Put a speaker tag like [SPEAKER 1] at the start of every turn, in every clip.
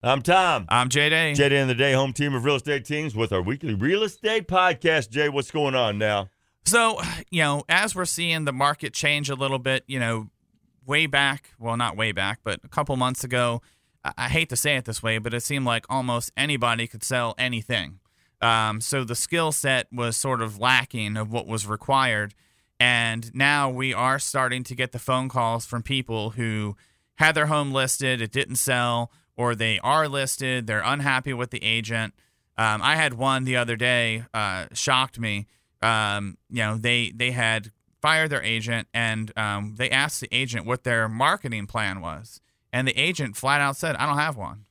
[SPEAKER 1] I'm Tom.
[SPEAKER 2] I'm Jay Day.
[SPEAKER 1] Jay Day and the Day home team of real estate teams with our weekly real estate podcast. Jay, what's going on now?
[SPEAKER 2] So, you know, as we're seeing the market change a little bit, you know, way back, well, not way back, but a couple months ago, I, I hate to say it this way, but it seemed like almost anybody could sell anything. Um, so the skill set was sort of lacking of what was required. And now we are starting to get the phone calls from people who had their home listed, it didn't sell, or they are listed, they're unhappy with the agent. Um, I had one the other day, uh, shocked me. Um, you know, they they had fired their agent, and um, they asked the agent what their marketing plan was, and the agent flat out said, "I don't have one."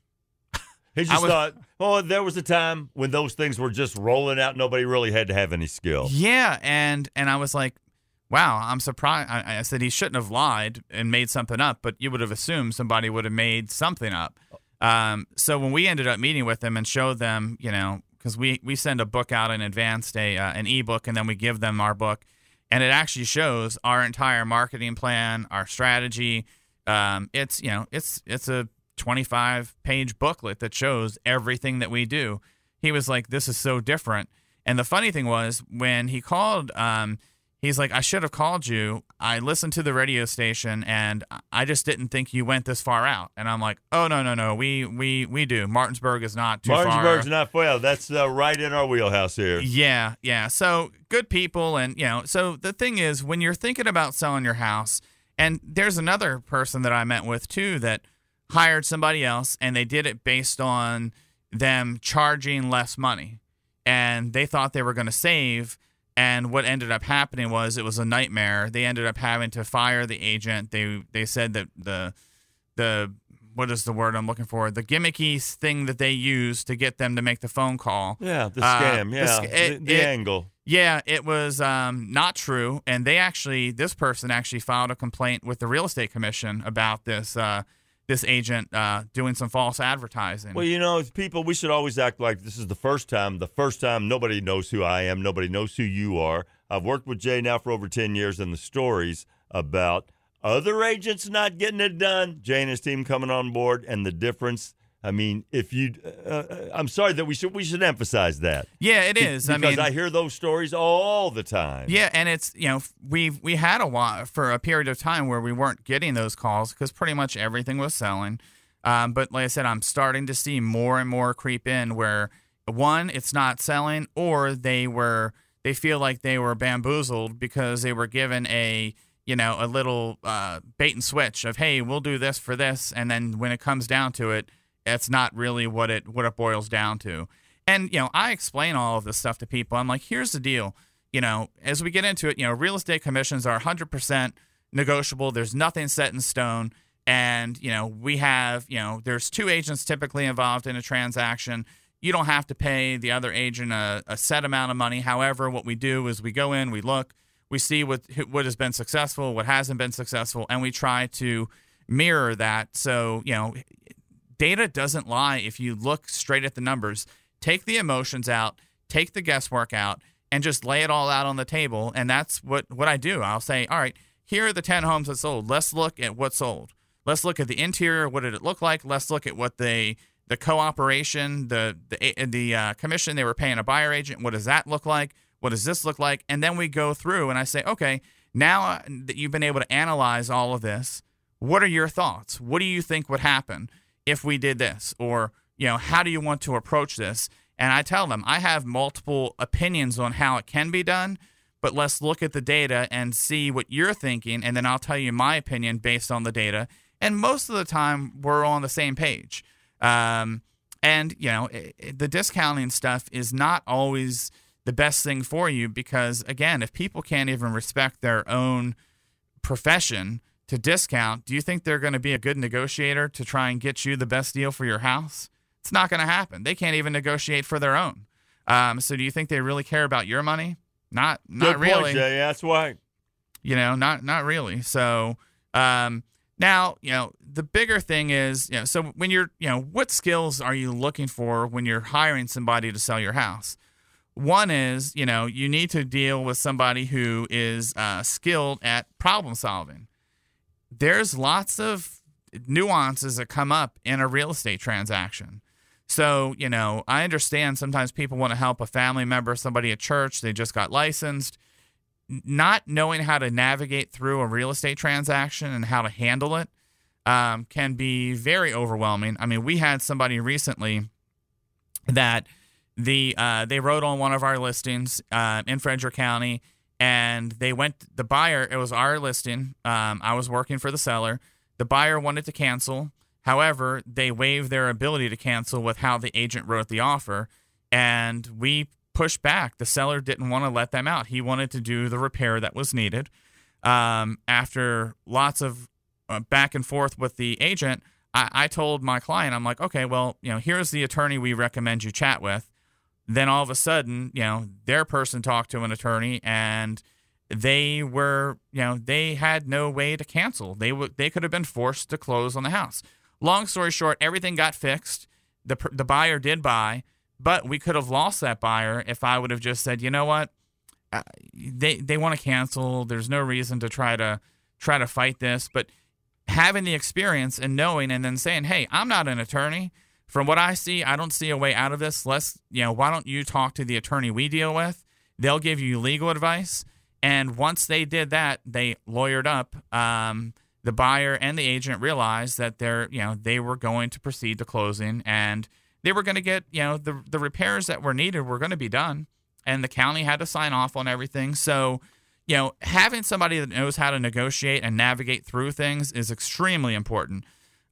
[SPEAKER 1] He just
[SPEAKER 2] was-
[SPEAKER 1] thought, oh, there was a time when those things were just rolling out. Nobody really had to have any skill.
[SPEAKER 2] Yeah, and and I was like, wow, I'm surprised. I, I said he shouldn't have lied and made something up, but you would have assumed somebody would have made something up. Um, so when we ended up meeting with them and showed them, you know, because we we send a book out in advance, a uh, an ebook, and then we give them our book, and it actually shows our entire marketing plan, our strategy. Um, it's you know, it's it's a 25 page booklet that shows everything that we do. He was like, "This is so different." And the funny thing was when he called, um, he's like, "I should have called you. I listened to the radio station, and I just didn't think you went this far out." And I'm like, "Oh no, no, no. We we we do. Martinsburg is not too
[SPEAKER 1] Martinsburg's
[SPEAKER 2] far."
[SPEAKER 1] not well. That's uh, right in our wheelhouse here.
[SPEAKER 2] Yeah, yeah. So good people, and you know. So the thing is, when you're thinking about selling your house, and there's another person that I met with too that hired somebody else, and they did it based on them charging less money, and they thought they were going to save. And what ended up happening was it was a nightmare. They ended up having to fire the agent. They they said that the the what is the word I'm looking for? The gimmicky thing that they use to get them to make the phone call.
[SPEAKER 1] Yeah, the
[SPEAKER 2] Uh,
[SPEAKER 1] scam.
[SPEAKER 2] the
[SPEAKER 1] yeah, the,
[SPEAKER 2] it-
[SPEAKER 1] the
[SPEAKER 2] it-
[SPEAKER 1] angle.
[SPEAKER 2] Yeah, it was um, not true, and they actually, this person actually filed a complaint with the real estate commission about this uh, this agent uh, doing some false advertising.
[SPEAKER 1] Well, you know, people, we should always act like this is the first time. The first time nobody knows who I am. Nobody knows who you are. I've worked with Jay now for over 10 years, and the stories about other agents not getting it done, Jay and his team coming on board, and the difference. I mean, if you, uh, uh, I'm sorry that we should we should emphasize that.
[SPEAKER 2] yeah, it is. I mean
[SPEAKER 1] because
[SPEAKER 2] mean,
[SPEAKER 1] I hear those stories all the time.
[SPEAKER 2] Yeah, and it's you know we we had a while for a period of time where we weren't getting those calls because pretty much everything was selling. Um, but like I said, I'm starting to see more and more creep in where one, it's not selling, or they were they feel like they were bamboozled because they were given a you know a little uh, bait and switch of hey we'll do this for this, and then when it comes down to it, it's not really what it what it boils down to. And you know, I explain all of this stuff to people. I'm like, here's the deal. You know, as we get into it, you know, real estate commissions are 100% negotiable. There's nothing set in stone. And you know, we have you know, there's two agents typically involved in a transaction. You don't have to pay the other agent a, a set amount of money. However, what we do is we go in, we look, we see what what has been successful, what hasn't been successful, and we try to mirror that. So you know, data doesn't lie if you look straight at the numbers. Take the emotions out, take the guesswork out, and just lay it all out on the table. And that's what, what I do. I'll say, all right, here are the 10 homes that sold. Let's look at what sold. Let's look at the interior. What did it look like? Let's look at what they, the cooperation, the, the, the uh, commission they were paying a buyer agent. What does that look like? What does this look like? And then we go through and I say, okay, now uh, that you've been able to analyze all of this, what are your thoughts? What do you think would happen if we did this? Or, you know, how do you want to approach this? And I tell them, I have multiple opinions on how it can be done, but let's look at the data and see what you're thinking. And then I'll tell you my opinion based on the data. And most of the time, we're on the same page. Um, and, you know, i i- the discounting stuff is not always the best thing for you because, again, if people can't even respect their own profession to discount, do you think they're going to be a good negotiator to try and get you the best deal for your house? It's not going to happen. They can't even negotiate for their own. Um, so do you think they really care about your money? Not, not
[SPEAKER 1] Good
[SPEAKER 2] really
[SPEAKER 1] point, Jay. That's why.
[SPEAKER 2] you know not not really so um now you know the bigger thing is you know so when you're you know what skills are you looking for when you're hiring somebody to sell your house one is you know you need to deal with somebody who is uh, skilled at problem solving there's lots of nuances that come up in a real estate transaction. So, you know, I understand sometimes people want to help a family member, somebody at church, they just got licensed. Not knowing how to navigate through a real estate transaction and how to handle it um, can be very overwhelming. I mean, we had somebody recently that the uh, they wrote on one of our listings uh, in Frederick County, and they went the buyer. It was our listing. Um, I was working for the seller. The buyer wanted to cancel. However, they waived their ability to cancel with how the agent wrote the offer, and we pushed back. The seller didn't want to let them out. He wanted to do the repair that was needed. Um, after lots of uh, back and forth with the agent, I, I told my client, I'm like, okay, well, you know, here's the attorney we recommend you chat with. Then all of a sudden, you know, their person talked to an attorney and they were, you know, they had no way to cancel. They would they could have been forced to close on the house. Long story short, everything got fixed. The the buyer did buy, but we could have lost that buyer if I would have just said, you know what, uh, they they want to cancel. There's no reason to try to try to fight this, but having the experience and knowing and then saying, "Hey, I'm not an attorney. From what I see, I don't see a way out of this. Let's, you know, why don't you talk to the attorney we deal with? They'll give you legal advice." And once they did that, they lawyered up. Um, the buyer and the agent realized that they're, you know, they were going to proceed to closing and they were going to get, you know, the the repairs that were needed were going to be done, and the county had to sign off on everything. So you know, having somebody that knows how to negotiate and navigate through things is extremely important.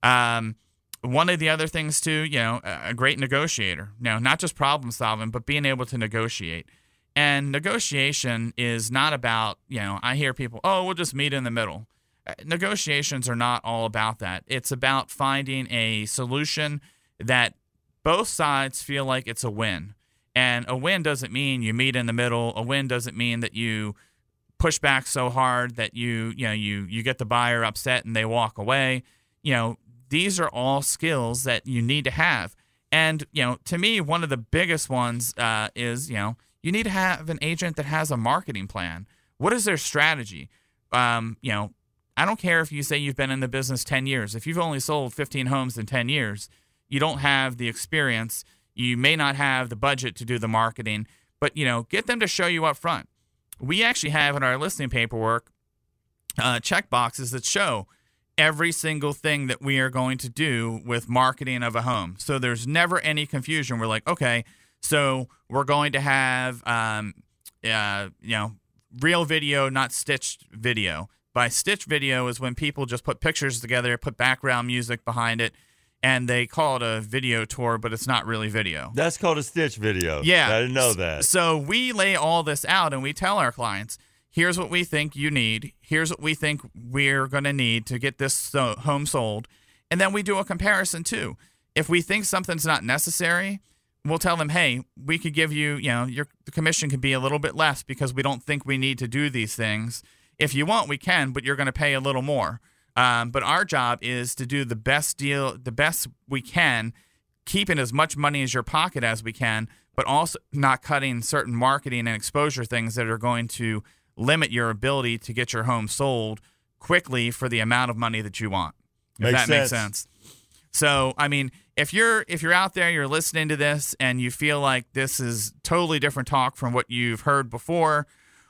[SPEAKER 2] Um, one of the other things too, you know, a great negotiator. Know, not just problem solving, but being able to negotiate. And negotiation is not about, you know, I hear people, oh, we'll just meet in the middle. Uh, negotiations are not all about that. It's about finding a solution that both sides feel like it's a win. And a win doesn't mean you meet in the middle. A win doesn't mean that you push back so hard that you you know you you get the buyer upset and they walk away. You know, these are all skills that you need to have. And you know, to me, one of the biggest ones uh, is you know you need to have an agent that has a marketing plan. What is their strategy? Um, you know, I don't care if you say you've been in the business 10 years. If you've only sold 15 homes in 10 years, you don't have the experience. You may not have the budget to do the marketing, but you know, get them to show you up front we actually have in our listing paperwork uh, check boxes that show every single thing that we are going to do with marketing of a home. So there's never any confusion. We're like, okay, so we're going to have, um, uh, you know, real video, not stitched video. By stitched video is when people just put pictures together, put background music behind it, and they call it a video tour, but it's not really video.
[SPEAKER 1] That's called a stitch video.
[SPEAKER 2] Yeah.
[SPEAKER 1] I didn't know that.
[SPEAKER 2] So we lay all this out and we tell our clients, here's what we think you need. Here's what we think we're going to need to get this home sold. And then we do a comparison too. If we think something's not necessary, we'll tell them, hey, we could give you, you know, your commission could be a little bit less because we don't think we need to do these things. If you want, we can, but you're going to pay a little more. Um, but our job is to do the best deal, the best we can, keeping as much money as your pocket as we can, but also not cutting certain marketing and exposure things that are going to limit your ability to get your home sold quickly for the amount of money that you want. If
[SPEAKER 1] makes
[SPEAKER 2] that
[SPEAKER 1] sense.
[SPEAKER 2] makes sense. So, I mean, if you're if you're out there, you're listening to this, and you feel like this is totally different talk from what you've heard before,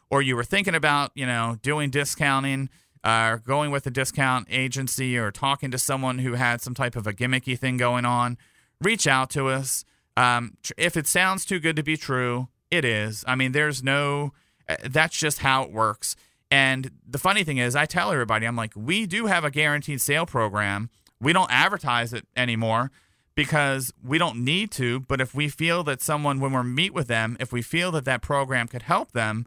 [SPEAKER 2] or you were thinking about, you know, doing discounting uh, going with a discount agency or talking to someone who had some type of a gimmicky thing going on, reach out to us. Um, if it sounds too good to be true, it is. I mean, there's no, that's just how it works. And the funny thing is, I tell everybody, I'm like, we do have a guaranteed sale program. We don't advertise it anymore because we don't need to. But if we feel that someone, when we meet with them, if we feel that that program could help them,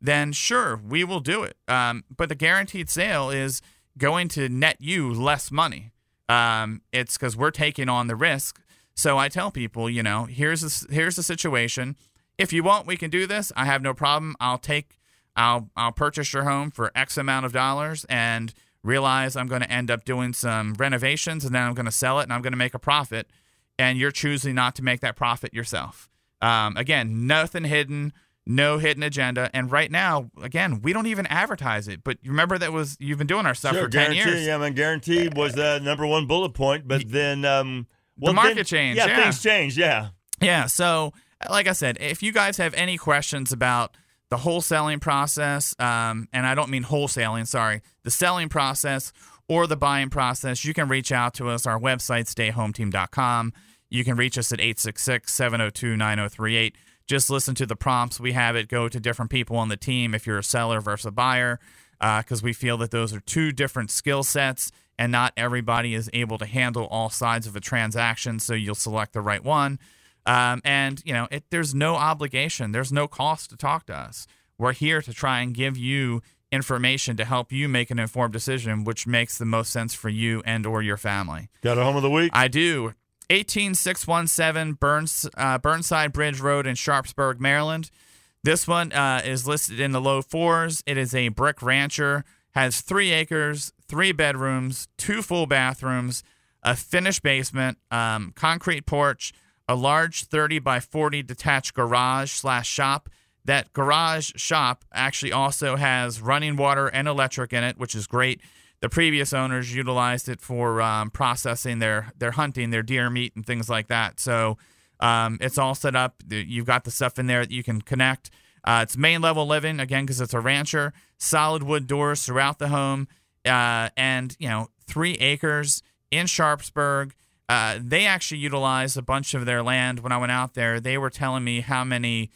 [SPEAKER 2] then sure, we will do it. Um, but the guaranteed sale is going to net you less money. Um, it's because we're taking on the risk. So I tell people, you know, here's a, here's the situation. If you want, we can do this. I have no problem. I'll take, I'll I'll purchase your home for X amount of dollars and realize I'm going to end up doing some renovations and then I'm going to sell it and I'm going to make a profit. And you're choosing not to make that profit yourself. Um, again, nothing hidden no hidden agenda. And right now, again, we don't even advertise it. But remember that was you've been doing our stuff
[SPEAKER 1] sure,
[SPEAKER 2] for ten years.
[SPEAKER 1] Yeah, I mean, guarantee was the number one bullet point, but then um, well,
[SPEAKER 2] the market
[SPEAKER 1] then-
[SPEAKER 2] changed,
[SPEAKER 1] Yeah,
[SPEAKER 2] yeah.
[SPEAKER 1] things changed. Yeah,
[SPEAKER 2] Yeah. So, like I said, if you guys have any questions about the wholesaling process, um, and I don't mean wholesaling, sorry, the selling process or the buying process, you can reach out to us. Our website, stayhometeam.com. You can reach us at 866 702 9038. Just listen to the prompts. We have it go to different people on the team if you're a seller versus a buyer, because we feel that those are two different skill sets and not everybody is able to handle all sides of a transaction. So you'll select the right one. Um, and you know, it, there's no obligation. There's no cost to talk to us. We're here to try and give you information to help you make an informed decision, which makes the most sense for you and or your family.
[SPEAKER 1] got a home of the week.
[SPEAKER 2] I do. 18617 Burns, uh, Burnside Bridge Road in Sharpsburg, Maryland. This one uh, is listed in the low fours. It is a brick rancher, has three acres, three bedrooms, two full bathrooms, a finished basement, um, concrete porch, a large 30 by 40 detached garage slash shop. That garage shop actually also has running water and electric in it, which is great. The previous owners utilized it for um, processing their their hunting, their deer meat, and things like that. So um, it's all set up. You've got the stuff in there that you can connect. Uh, it's main level living again because it's a rancher. Solid wood doors throughout the home, uh, and you know three acres in Sharpsburg. Uh, they actually utilized a bunch of their land when I went out there. They were telling me how many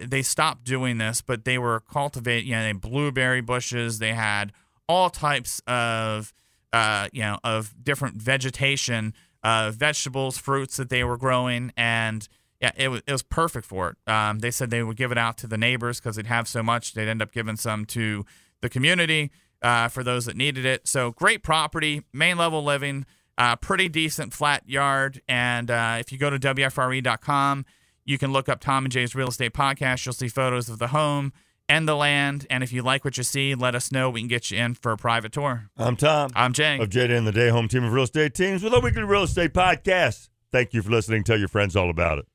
[SPEAKER 2] they stopped doing this, but they were cultivating, you know, they blueberry bushes. They had all types of, uh, you know, of different vegetation, uh, vegetables, fruits that they were growing, and yeah, it was it was perfect for it. Um, they said they would give it out to the neighbors because they'd have so much. They'd end up giving some to the community uh, for those that needed it. So great property, main level living, uh, pretty decent flat yard, and uh, if you go to wfre.com. You can look up Tom and Jay's Real Estate Podcast. You'll see photos of the home and the land. And if you like what you see, let us know. We can get you in for a private tour.
[SPEAKER 1] I'm Tom
[SPEAKER 2] I'm Jay.
[SPEAKER 1] of Jay Day and the Day Home Team of Real Estate Teams with a weekly real estate podcast. Thank you for listening. Tell your friends all about it.